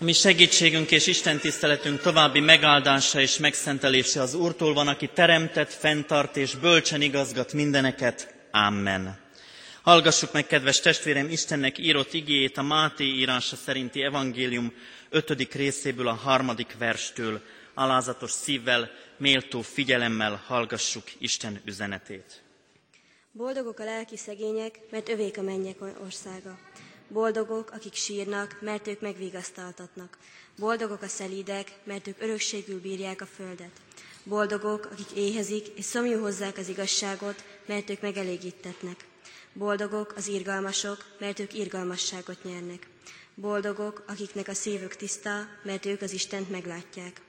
Mi segítségünk és Isten tiszteletünk további megáldása és megszentelése az Úrtól van, aki teremtett, fenntart és bölcsen igazgat mindeneket. Amen. Hallgassuk meg, kedves testvérem, Istennek írott igéjét a Máté írása szerinti evangélium ötödik részéből a harmadik verstől. Alázatos szívvel, méltó figyelemmel hallgassuk Isten üzenetét. Boldogok a lelki szegények, mert övék a mennyek országa. Boldogok, akik sírnak, mert ők megvigasztaltatnak. Boldogok a szelídek, mert ők örökségül bírják a földet. Boldogok, akik éhezik, és szomjú hozzák az igazságot, mert ők megelégítetnek. Boldogok az irgalmasok, mert ők irgalmasságot nyernek. Boldogok, akiknek a szívük tiszta, mert ők az Istent meglátják.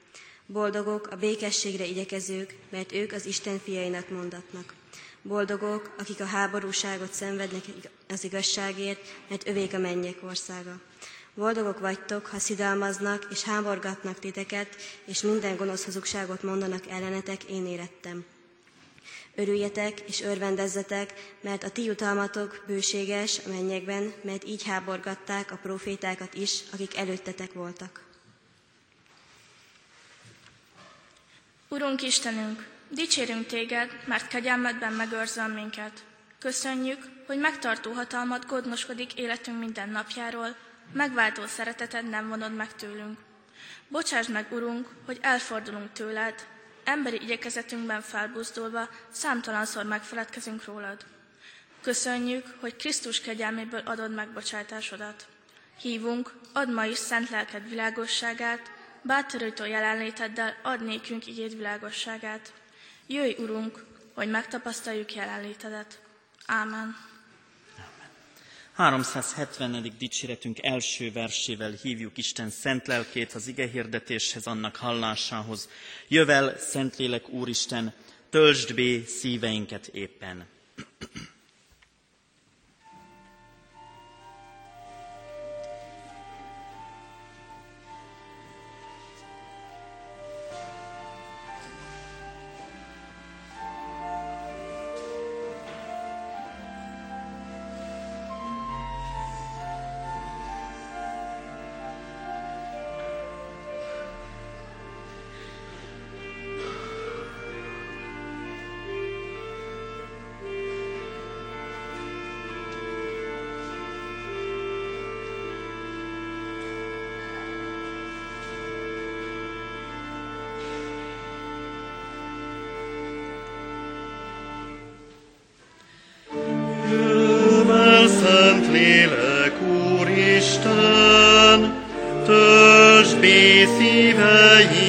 Boldogok a békességre igyekezők, mert ők az Isten fiainak mondatnak. Boldogok, akik a háborúságot szenvednek az igazságért, mert övék a mennyek országa. Boldogok vagytok, ha szidalmaznak és háborgatnak titeket, és minden gonosz hazugságot mondanak ellenetek, én érettem. Örüljetek és örvendezzetek, mert a ti jutalmatok bőséges a mennyekben, mert így háborgatták a profétákat is, akik előttetek voltak. Urunk Istenünk, dicsérünk téged, mert kegyelmedben megőrzöl minket. Köszönjük, hogy megtartó hatalmat gondoskodik életünk minden napjáról, megváltó szereteted nem vonod meg tőlünk. Bocsásd meg, Urunk, hogy elfordulunk tőled, emberi igyekezetünkben felbuzdulva számtalanszor megfeledkezünk rólad. Köszönjük, hogy Krisztus kegyelméből adod megbocsátásodat. Hívunk, add ma is szent lelked világosságát, bátorító jelenléteddel ad nékünk igéd világosságát. Jöjj, Urunk, hogy megtapasztaljuk jelenlétedet. Ámen. 370. dicséretünk első versével hívjuk Isten szent lelkét az ige hirdetéshez, annak hallásához. Jövel, Szentlélek Úristen, töltsd bé szíveinket éppen. und lele kuristen, tăși besive ei.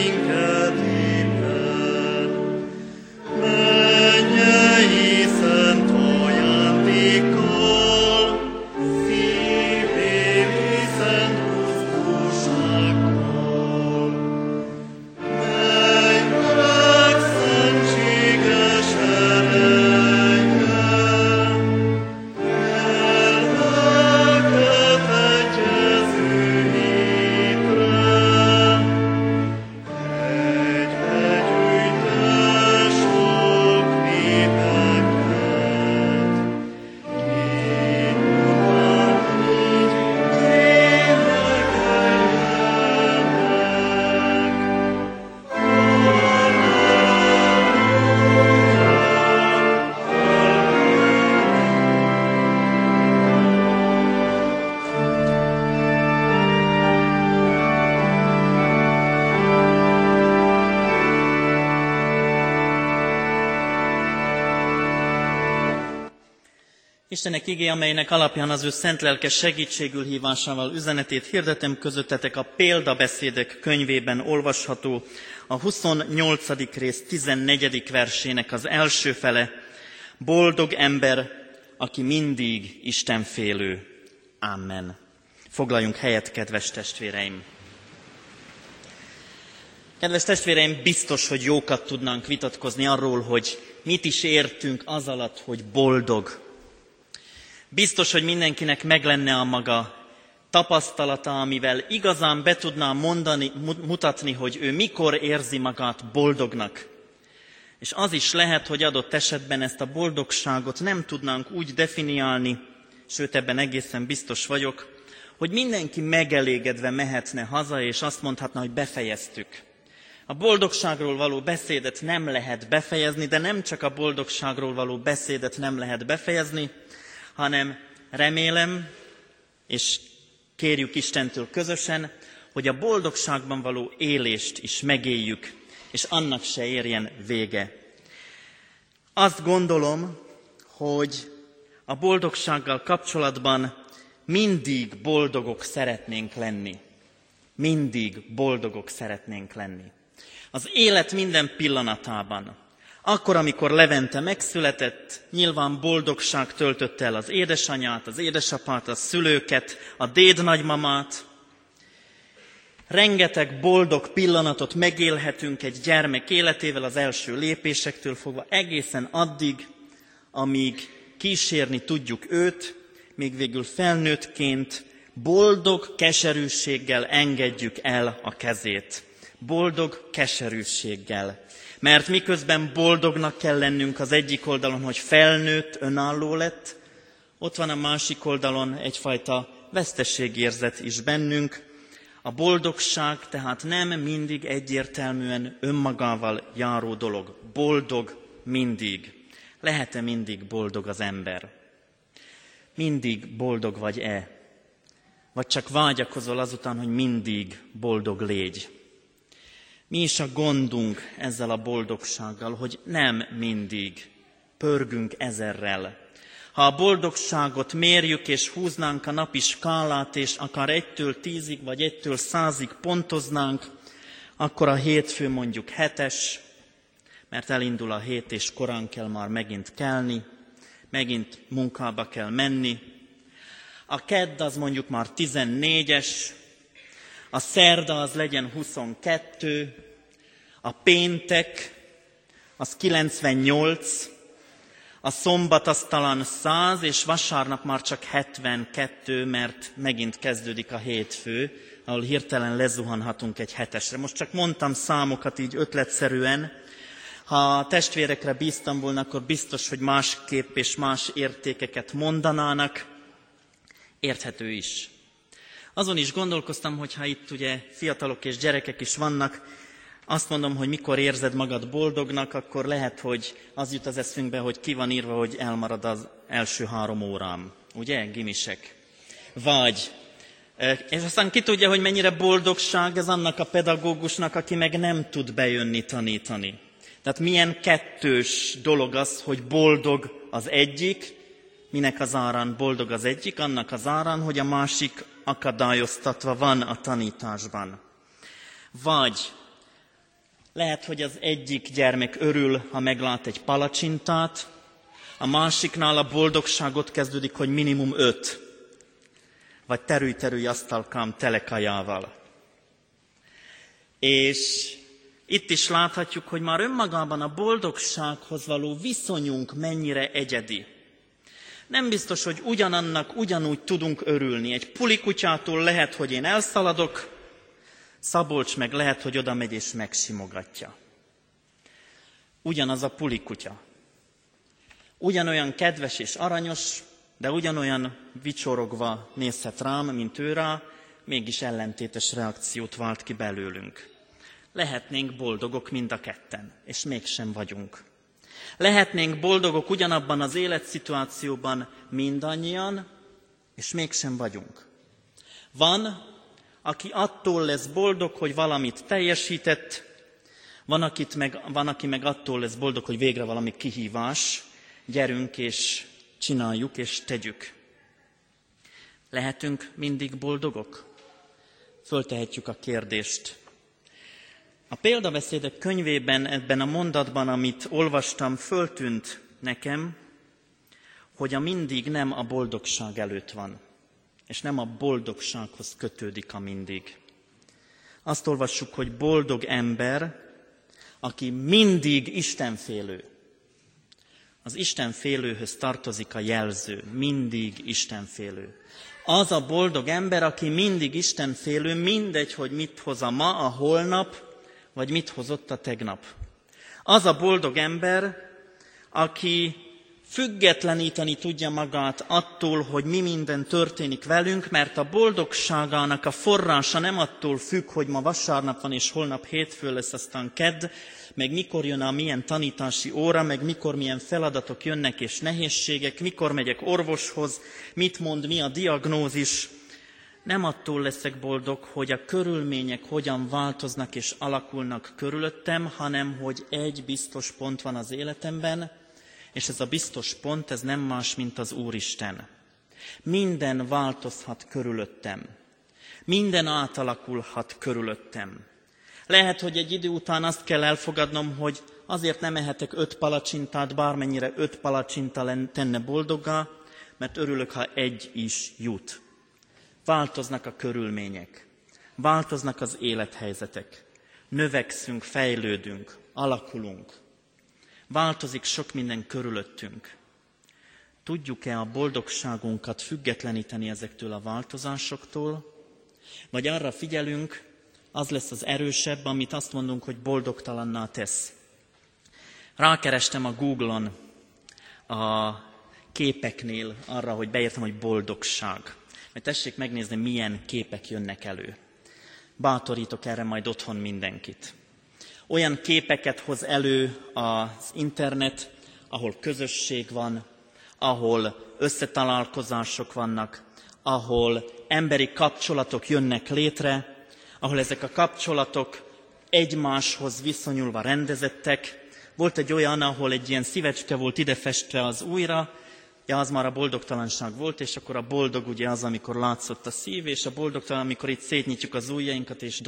Istenek igé, amelynek alapján az ő szent lelke segítségül hívásával üzenetét hirdetem közöttetek a példabeszédek könyvében olvasható a 28. rész 14. versének az első fele. Boldog ember, aki mindig Isten félő. Amen. Foglaljunk helyet, kedves testvéreim! Kedves testvéreim, biztos, hogy jókat tudnánk vitatkozni arról, hogy mit is értünk az alatt, hogy boldog Biztos, hogy mindenkinek meg lenne a maga tapasztalata, amivel igazán be tudná mondani, mutatni, hogy ő mikor érzi magát boldognak. És az is lehet, hogy adott esetben ezt a boldogságot nem tudnánk úgy definiálni, sőt ebben egészen biztos vagyok, hogy mindenki megelégedve mehetne haza, és azt mondhatna, hogy befejeztük. A boldogságról való beszédet nem lehet befejezni, de nem csak a boldogságról való beszédet nem lehet befejezni, hanem remélem, és kérjük Istentől közösen, hogy a boldogságban való élést is megéljük, és annak se érjen vége. Azt gondolom, hogy a boldogsággal kapcsolatban mindig boldogok szeretnénk lenni. Mindig boldogok szeretnénk lenni. Az élet minden pillanatában. Akkor, amikor Levente megszületett, nyilván boldogság töltötte el az édesanyát, az édesapát, a szülőket, a déd nagymamát. Rengeteg boldog pillanatot megélhetünk egy gyermek életével az első lépésektől fogva, egészen addig, amíg kísérni tudjuk őt, még végül felnőttként boldog keserűséggel engedjük el a kezét. Boldog keserűséggel. Mert miközben boldognak kell lennünk az egyik oldalon, hogy felnőtt, önálló lett, ott van a másik oldalon egyfajta vesztességérzet is bennünk. A boldogság tehát nem mindig egyértelműen önmagával járó dolog. Boldog mindig. Lehet-e mindig boldog az ember? mindig boldog vagy-e? Vagy csak vágyakozol azután, hogy mindig boldog légy? Mi is a gondunk ezzel a boldogsággal, hogy nem mindig pörgünk ezerrel. Ha a boldogságot mérjük és húznánk a napi skálát, és akár egytől tízig vagy egytől százig pontoznánk, akkor a hétfő mondjuk hetes, mert elindul a hét, és korán kell már megint kelni, megint munkába kell menni. A kedd az mondjuk már 14-es, a szerda az legyen 22, a péntek az 98, a szombat az talán 100, és vasárnap már csak 72, mert megint kezdődik a hétfő, ahol hirtelen lezuhanhatunk egy hetesre. Most csak mondtam számokat így ötletszerűen, ha a testvérekre bíztam volna, akkor biztos, hogy másképp és más értékeket mondanának. Érthető is. Azon is gondolkoztam, hogy ha itt ugye fiatalok és gyerekek is vannak, azt mondom, hogy mikor érzed magad boldognak, akkor lehet, hogy az jut az eszünkbe, hogy ki van írva, hogy elmarad az első három órám. Ugye, gimisek? Vagy, és aztán ki tudja, hogy mennyire boldogság ez annak a pedagógusnak, aki meg nem tud bejönni tanítani. Tehát milyen kettős dolog az, hogy boldog az egyik, minek az árán boldog az egyik, annak az árán, hogy a másik akadályoztatva van a tanításban. Vagy lehet, hogy az egyik gyermek örül, ha meglát egy palacsintát, a másiknál a boldogságot kezdődik, hogy minimum öt, vagy terülj-terülj asztalkám telekajával. És itt is láthatjuk, hogy már önmagában a boldogsághoz való viszonyunk mennyire egyedi. Nem biztos, hogy ugyanannak ugyanúgy tudunk örülni. Egy pulikutyától lehet, hogy én elszaladok, Szabolcs meg lehet, hogy oda megy és megsimogatja. Ugyanaz a pulikutya. Ugyanolyan kedves és aranyos, de ugyanolyan vicsorogva nézhet rám, mint ő rá, mégis ellentétes reakciót vált ki belőlünk. Lehetnénk boldogok mind a ketten, és mégsem vagyunk. Lehetnénk boldogok ugyanabban az életszituációban mindannyian, és mégsem vagyunk. Van, aki attól lesz boldog, hogy valamit teljesített, van, akit meg, van, aki meg attól lesz boldog, hogy végre valami kihívás, gyerünk és csináljuk és tegyük. Lehetünk mindig boldogok? Föltehetjük a kérdést. A példabeszédek könyvében, ebben a mondatban, amit olvastam, föltűnt nekem, hogy a mindig nem a boldogság előtt van, és nem a boldogsághoz kötődik a mindig. Azt olvassuk, hogy boldog ember, aki mindig Istenfélő. Az Istenfélőhöz tartozik a jelző, mindig Istenfélő. Az a boldog ember, aki mindig Istenfélő, mindegy, hogy mit hoz a ma, a holnap, vagy mit hozott a tegnap. Az a boldog ember, aki függetleníteni tudja magát attól, hogy mi minden történik velünk, mert a boldogságának a forrása nem attól függ, hogy ma vasárnap van és holnap hétfő lesz, aztán kedd, meg mikor jön a milyen tanítási óra, meg mikor milyen feladatok jönnek és nehézségek, mikor megyek orvoshoz, mit mond, mi a diagnózis. Nem attól leszek boldog, hogy a körülmények hogyan változnak és alakulnak körülöttem, hanem hogy egy biztos pont van az életemben, és ez a biztos pont, ez nem más, mint az Úristen. Minden változhat körülöttem. Minden átalakulhat körülöttem. Lehet, hogy egy idő után azt kell elfogadnom, hogy azért nem ehetek öt palacsintát, bármennyire öt palacsinta tenne boldogá, mert örülök, ha egy is jut. Változnak a körülmények, változnak az élethelyzetek, növekszünk, fejlődünk, alakulunk. Változik sok minden körülöttünk. Tudjuk-e a boldogságunkat függetleníteni ezektől a változásoktól, vagy arra figyelünk, az lesz az erősebb, amit azt mondunk, hogy boldogtalanná tesz. Rákerestem a Google-on a képeknél arra, hogy beírtam, hogy boldogság. Mert tessék megnézni, milyen képek jönnek elő. Bátorítok erre majd otthon mindenkit. Olyan képeket hoz elő az internet, ahol közösség van, ahol összetalálkozások vannak, ahol emberi kapcsolatok jönnek létre, ahol ezek a kapcsolatok egymáshoz viszonyulva rendezettek. Volt egy olyan, ahol egy ilyen szívecske volt idefestve az újra, ja, az már a boldogtalanság volt, és akkor a boldog ugye az, amikor látszott a szív, és a boldogtalan, amikor itt szétnyitjuk az ujjainkat, és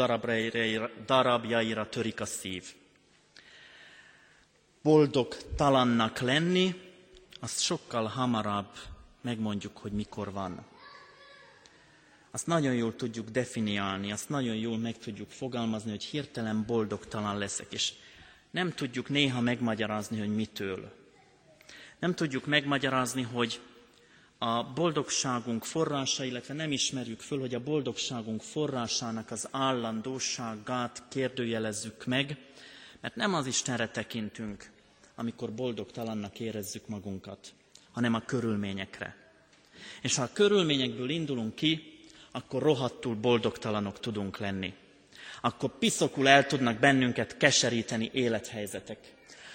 darabjaira, törik a szív. Boldogtalannak lenni, azt sokkal hamarabb megmondjuk, hogy mikor van azt nagyon jól tudjuk definiálni, azt nagyon jól meg tudjuk fogalmazni, hogy hirtelen boldogtalan leszek, és nem tudjuk néha megmagyarázni, hogy mitől. Nem tudjuk megmagyarázni, hogy a boldogságunk forrása, illetve nem ismerjük föl, hogy a boldogságunk forrásának az állandóságát kérdőjelezzük meg, mert nem az Istenre tekintünk, amikor boldogtalannak érezzük magunkat, hanem a körülményekre. És ha a körülményekből indulunk ki, akkor rohadtul boldogtalanok tudunk lenni. Akkor piszokul el tudnak bennünket keseríteni élethelyzetek.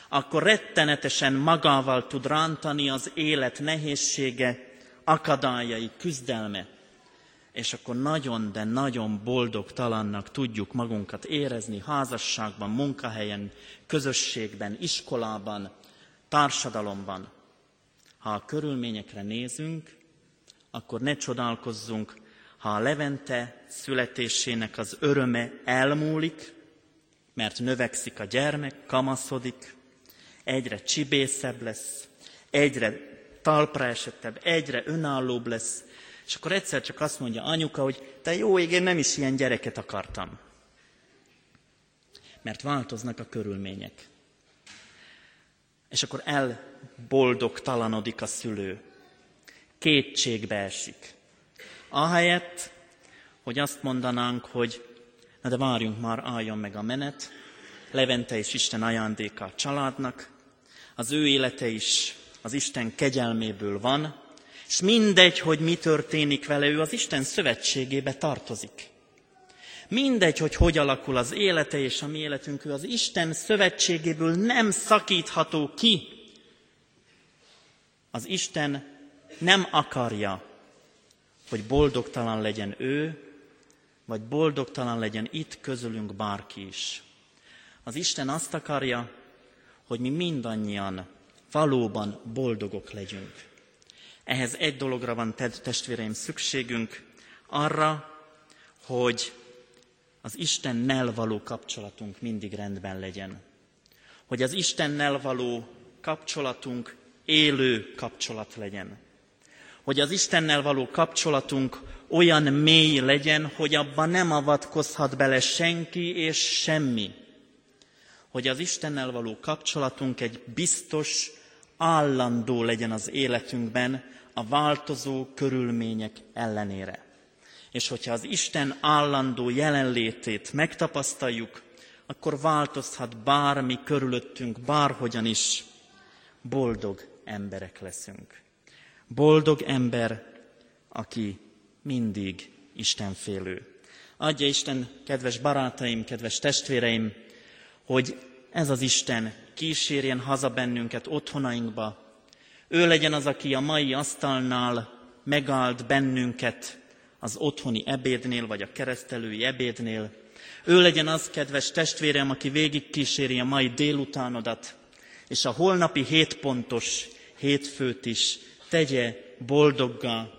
Akkor rettenetesen magával tud rántani az élet nehézsége, akadályai, küzdelme. És akkor nagyon, de nagyon boldogtalannak tudjuk magunkat érezni házasságban, munkahelyen, közösségben, iskolában, társadalomban. Ha a körülményekre nézünk, akkor ne csodálkozzunk, ha a Levente születésének az öröme elmúlik, mert növekszik a gyermek, kamaszodik, egyre csibészebb lesz, egyre talpra esettebb, egyre önállóbb lesz, és akkor egyszer csak azt mondja anyuka, hogy te jó ég, én nem is ilyen gyereket akartam. Mert változnak a körülmények. És akkor elboldogtalanodik a szülő. Kétségbe esik. Ahelyett, hogy azt mondanánk, hogy na de várjunk már, álljon meg a menet, Levente és Isten ajándéka a családnak, az ő élete is az Isten kegyelméből van, és mindegy, hogy mi történik vele, ő az Isten szövetségébe tartozik. Mindegy, hogy hogy alakul az élete és a mi életünk, ő az Isten szövetségéből nem szakítható ki. Az Isten nem akarja, hogy boldogtalan legyen ő, vagy boldogtalan legyen itt közülünk bárki is. Az Isten azt akarja, hogy mi mindannyian valóban boldogok legyünk. Ehhez egy dologra van, testvéreim, szükségünk, arra, hogy az Istennel való kapcsolatunk mindig rendben legyen. Hogy az Istennel való kapcsolatunk élő kapcsolat legyen hogy az Istennel való kapcsolatunk olyan mély legyen, hogy abban nem avatkozhat bele senki és semmi. Hogy az Istennel való kapcsolatunk egy biztos, állandó legyen az életünkben a változó körülmények ellenére. És hogyha az Isten állandó jelenlétét megtapasztaljuk, akkor változhat bármi körülöttünk, bárhogyan is. Boldog emberek leszünk. Boldog ember, aki mindig Istenfélő. Adja Isten, kedves barátaim, kedves testvéreim, hogy ez az Isten kísérjen haza bennünket otthonainkba. Ő legyen az, aki a mai asztalnál megáld bennünket az otthoni ebédnél, vagy a keresztelői ebédnél. Ő legyen az, kedves testvérem, aki végig kíséri a mai délutánodat, és a holnapi hétpontos hétfőt is tegye boldoggá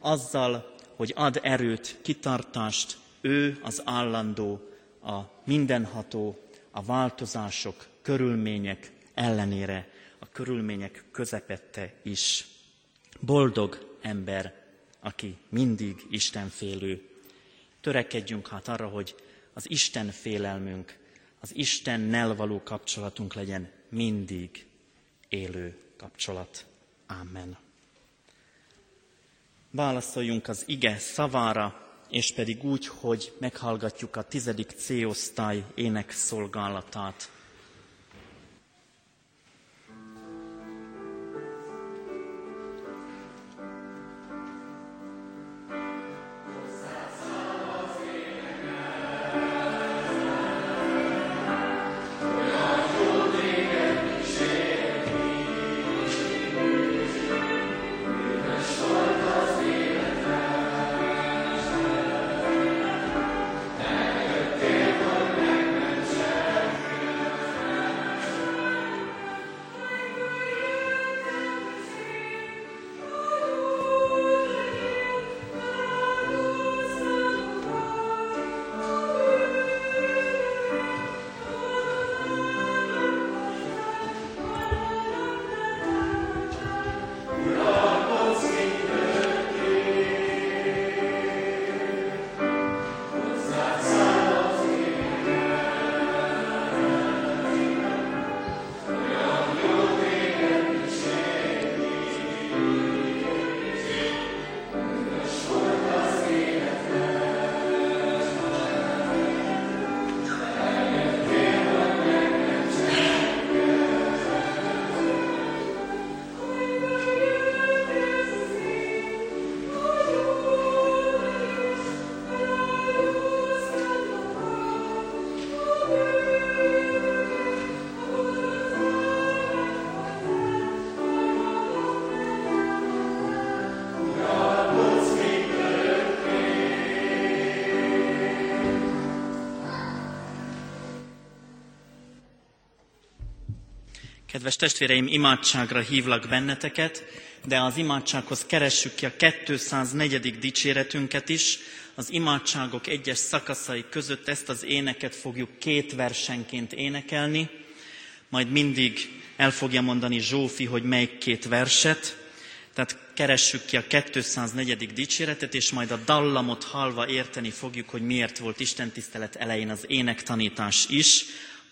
azzal, hogy ad erőt, kitartást, ő az állandó, a mindenható, a változások, körülmények ellenére, a körülmények közepette is. Boldog ember, aki mindig Istenfélő. Törekedjünk hát arra, hogy az Isten félelmünk, az Istennel való kapcsolatunk legyen mindig élő kapcsolat. Amen. Válaszoljunk az ige szavára, és pedig úgy, hogy meghallgatjuk a tizedik C-osztály énekszolgálatát. Kedves testvéreim, imádságra hívlak benneteket, de az imádsághoz keressük ki a 204. dicséretünket is. Az imádságok egyes szakaszai között ezt az éneket fogjuk két versenként énekelni, majd mindig el fogja mondani Zsófi, hogy melyik két verset. Tehát keressük ki a 204. dicséretet, és majd a dallamot halva érteni fogjuk, hogy miért volt Isten tisztelet elején az énektanítás is,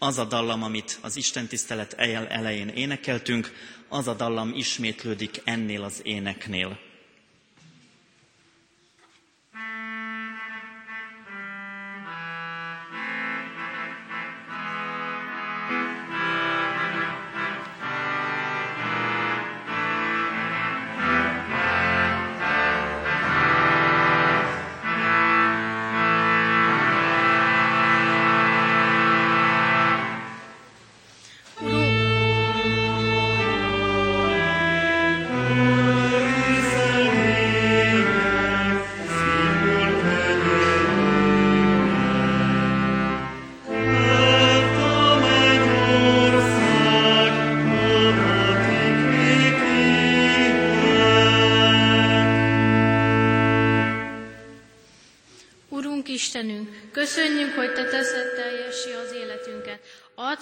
az a dallam, amit az Isten tisztelet elején énekeltünk, az a dallam ismétlődik ennél az éneknél.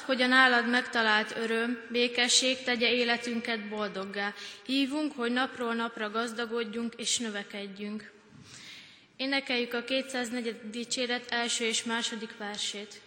Hogy a nálad megtalált öröm, békesség tegye életünket boldoggá. Hívunk, hogy napról napra gazdagodjunk és növekedjünk. Énekeljük a 204. dicséret első és második versét.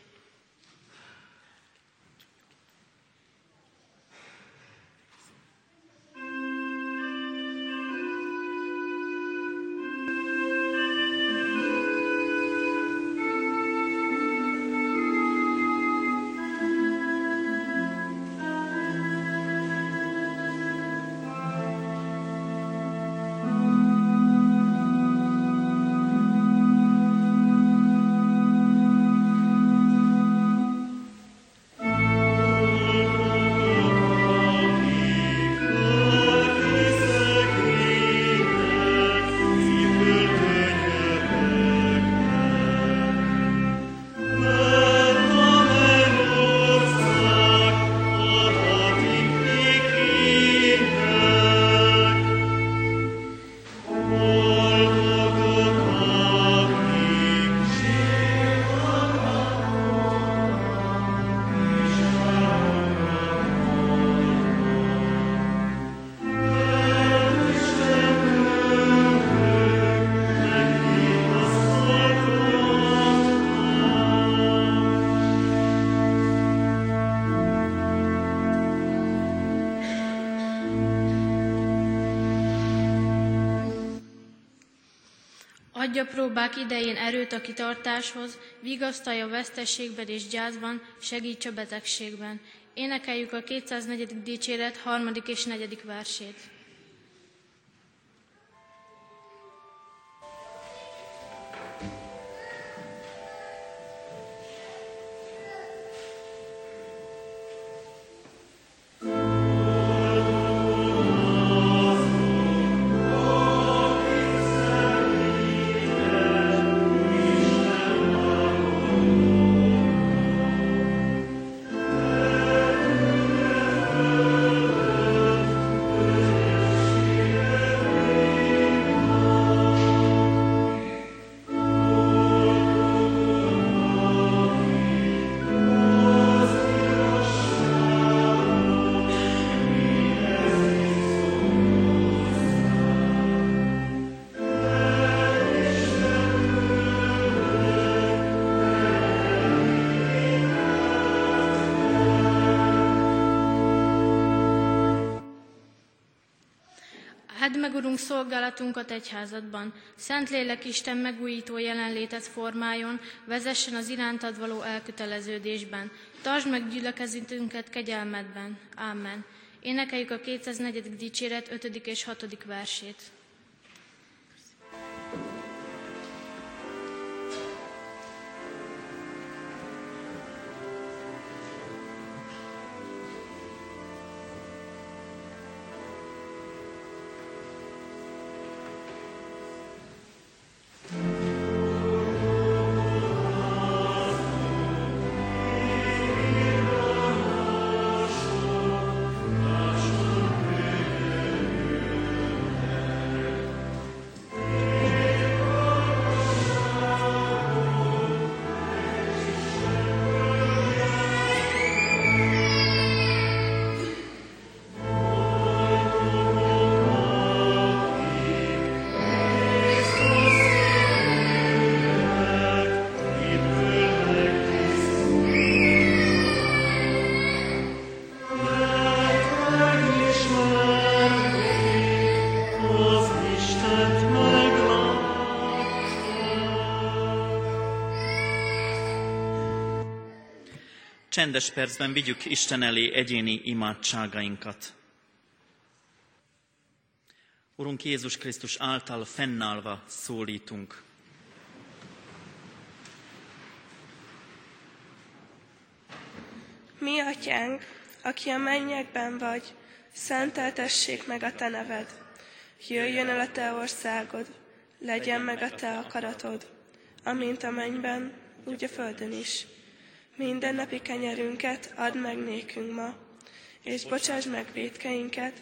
Adja próbák idején erőt a kitartáshoz, vigasztalja vesztességben és gyászban, segíts a betegségben. Énekeljük a 204. dicséret harmadik és negyedik versét. Add meg, Urunk, szolgálatunkat egyházadban. Szentlélek Isten megújító jelenlétet formáljon, vezessen az irántad való elköteleződésben. Tartsd meg gyülekezetünket kegyelmedben. Amen. Énekeljük a 204. dicséret 5. és 6. versét. Csendes percben vigyük Isten elé egyéni imádságainkat. Urunk Jézus Krisztus által fennállva szólítunk. Mi, atyánk, aki a mennyekben vagy, szenteltessék meg a te neved. Jöjjön el a te országod, legyen meg a te akaratod, amint a mennyben, úgy a földön is. Mindennapi kenyerünket add meg nékünk ma, és bocsáss meg védkeinket,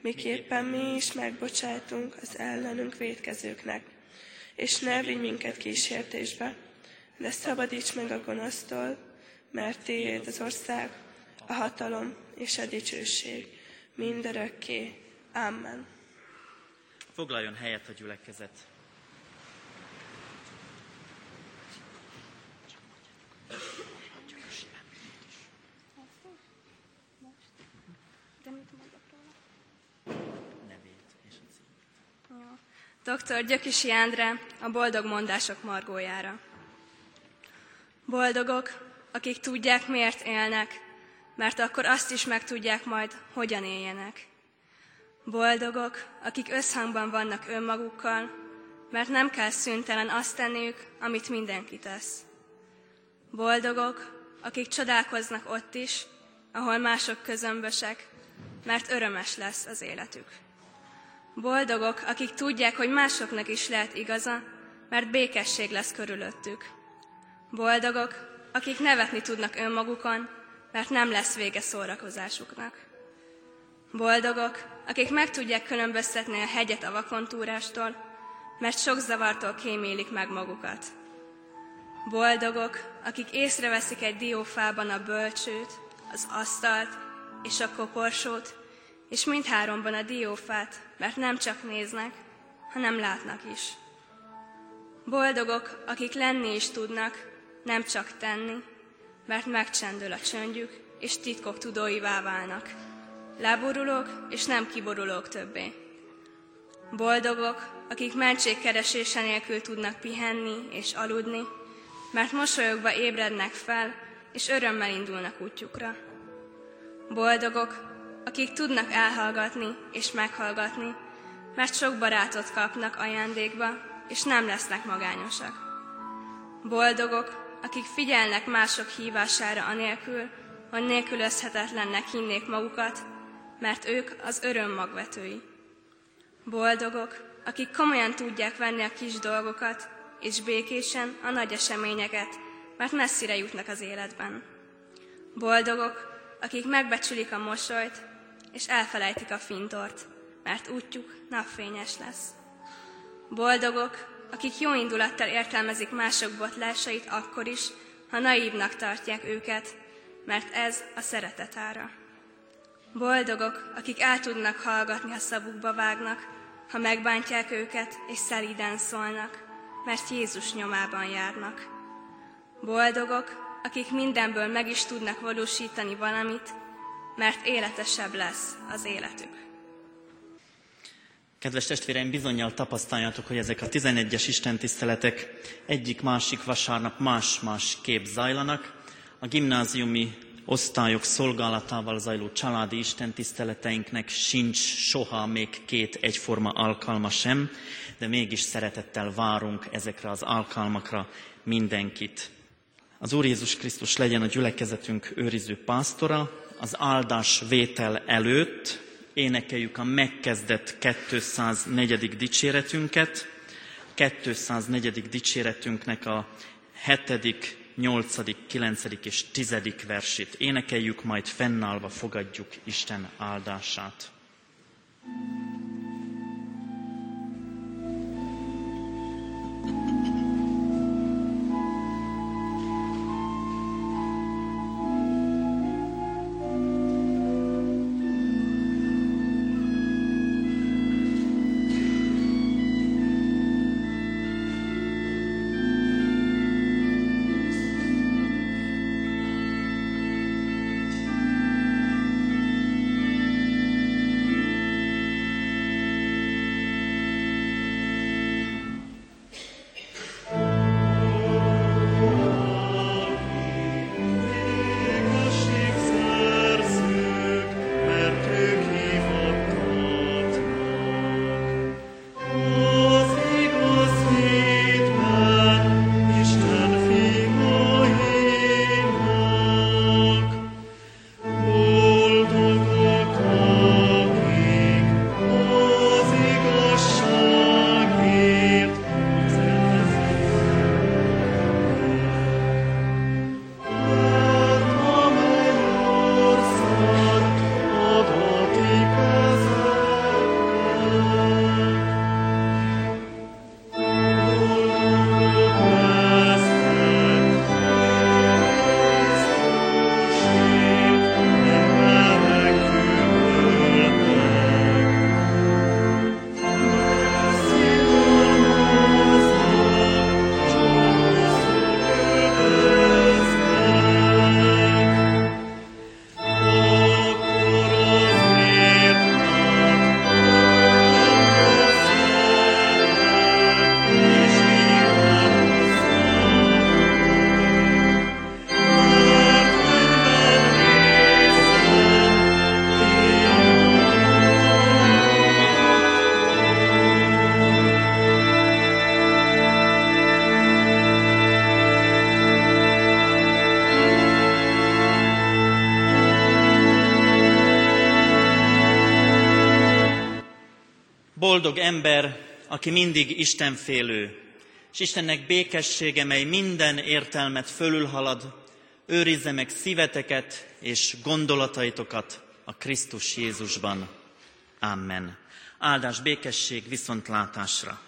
miképpen mi is megbocsátunk az ellenünk védkezőknek. És ne vigy minket kísértésbe, de szabadíts meg a gonosztól, mert Tiéd az ország, a hatalom és a dicsőség mindörökké. Amen. Foglaljon helyet a gyülekezet. Dr. Gyökisi Endre a boldog mondások margójára. Boldogok, akik tudják, miért élnek, mert akkor azt is megtudják majd, hogyan éljenek. Boldogok, akik összhangban vannak önmagukkal, mert nem kell szüntelen azt tenniük, amit mindenki tesz. Boldogok, akik csodálkoznak ott is, ahol mások közömbösek, mert örömes lesz az életük. Boldogok, akik tudják, hogy másoknak is lehet igaza, mert békesség lesz körülöttük. Boldogok, akik nevetni tudnak önmagukon, mert nem lesz vége szórakozásuknak. Boldogok, akik meg tudják különböztetni a hegyet a vakontúrástól, mert sok zavartól kémélik meg magukat. Boldogok, akik észreveszik egy diófában a bölcsőt, az asztalt és a koporsót, és mindháromban a diófát, mert nem csak néznek, hanem látnak is. Boldogok, akik lenni is tudnak, nem csak tenni, mert megcsendül a csöndjük, és titkok tudóivá válnak. Láborulók, és nem kiborulók többé. Boldogok, akik mentségkeresése nélkül tudnak pihenni és aludni, mert mosolyogva ébrednek fel, és örömmel indulnak útjukra. Boldogok, akik tudnak elhallgatni és meghallgatni, mert sok barátot kapnak ajándékba, és nem lesznek magányosak. Boldogok, akik figyelnek mások hívására anélkül, hogy nélkülözhetetlennek hinnék magukat, mert ők az öröm magvetői. Boldogok, akik komolyan tudják venni a kis dolgokat, és békésen a nagy eseményeket, mert messzire jutnak az életben. Boldogok, akik megbecsülik a mosolyt, és elfelejtik a fintort, mert útjuk napfényes lesz. Boldogok, akik jó indulattal értelmezik mások botlásait akkor is, ha naívnak tartják őket, mert ez a szeretet ára. Boldogok, akik el tudnak hallgatni, ha szavukba vágnak, ha megbántják őket, és szelíden szólnak, mert Jézus nyomában járnak. Boldogok, akik mindenből meg is tudnak valósítani valamit, mert életesebb lesz az életük. Kedves testvéreim, bizonyal tapasztaljátok, hogy ezek a 11-es istentiszteletek egyik-másik vasárnap más-más kép zajlanak. A gimnáziumi osztályok szolgálatával zajló családi istentiszteleteinknek sincs soha még két egyforma alkalma sem, de mégis szeretettel várunk ezekre az alkalmakra mindenkit. Az Úr Jézus Krisztus legyen a gyülekezetünk őriző pásztora, az áldás vétel előtt énekeljük a megkezdett 204. dicséretünket. 204. dicséretünknek a 7., 8., 9. és 10. versét énekeljük, majd fennállva fogadjuk Isten áldását. thank you aki mindig Istenfélő, és Istennek békessége, mely minden értelmet fölülhalad, őrizze meg szíveteket és gondolataitokat a Krisztus Jézusban. Amen. Áldás békesség viszontlátásra!